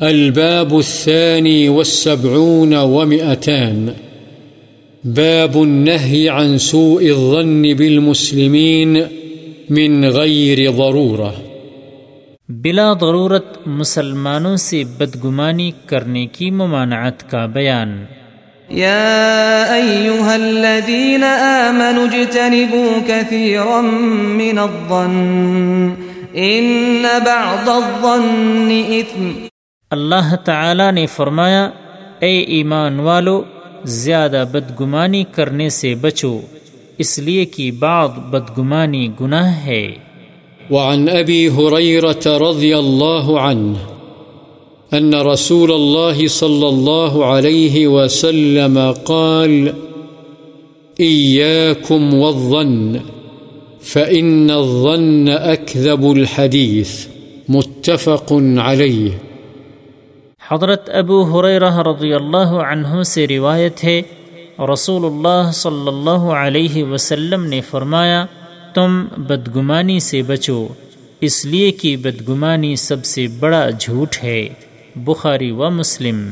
الباب الثاني والسبعون ومئتان. باب النهي عن سوء الظن بالمسلمين من غير ضرورة. بلا ضرورت مسلمانوں سے بدگمانی کرنے کی ممانعت کا بیان۔ يا أيها الذين آمنوا اجتنبوا كثيرا من الظن إن بعض الظن إثم اللہ تعالی نے فرمایا، اے ایمان والو زیادہ بدگمانی کرنے سے بچو، اس لیے کہ بعض بدگمانی گناہ ہے۔ وعن أبي هريرة رضي الله عنه أن رسول الله صلى الله عليه وسلم قال إياكم والظن، فإن الظن أكذب الحديث متفق عليه حضرت ابو حریرہ رضی اللہ عنہ سے روایت ہے رسول اللہ صلی اللہ علیہ وسلم نے فرمایا، تم بدگمانی سے بچو، اس لیے کہ بدگمانی سب سے بڑا جھوٹ ہے۔ بخاری و مسلم۔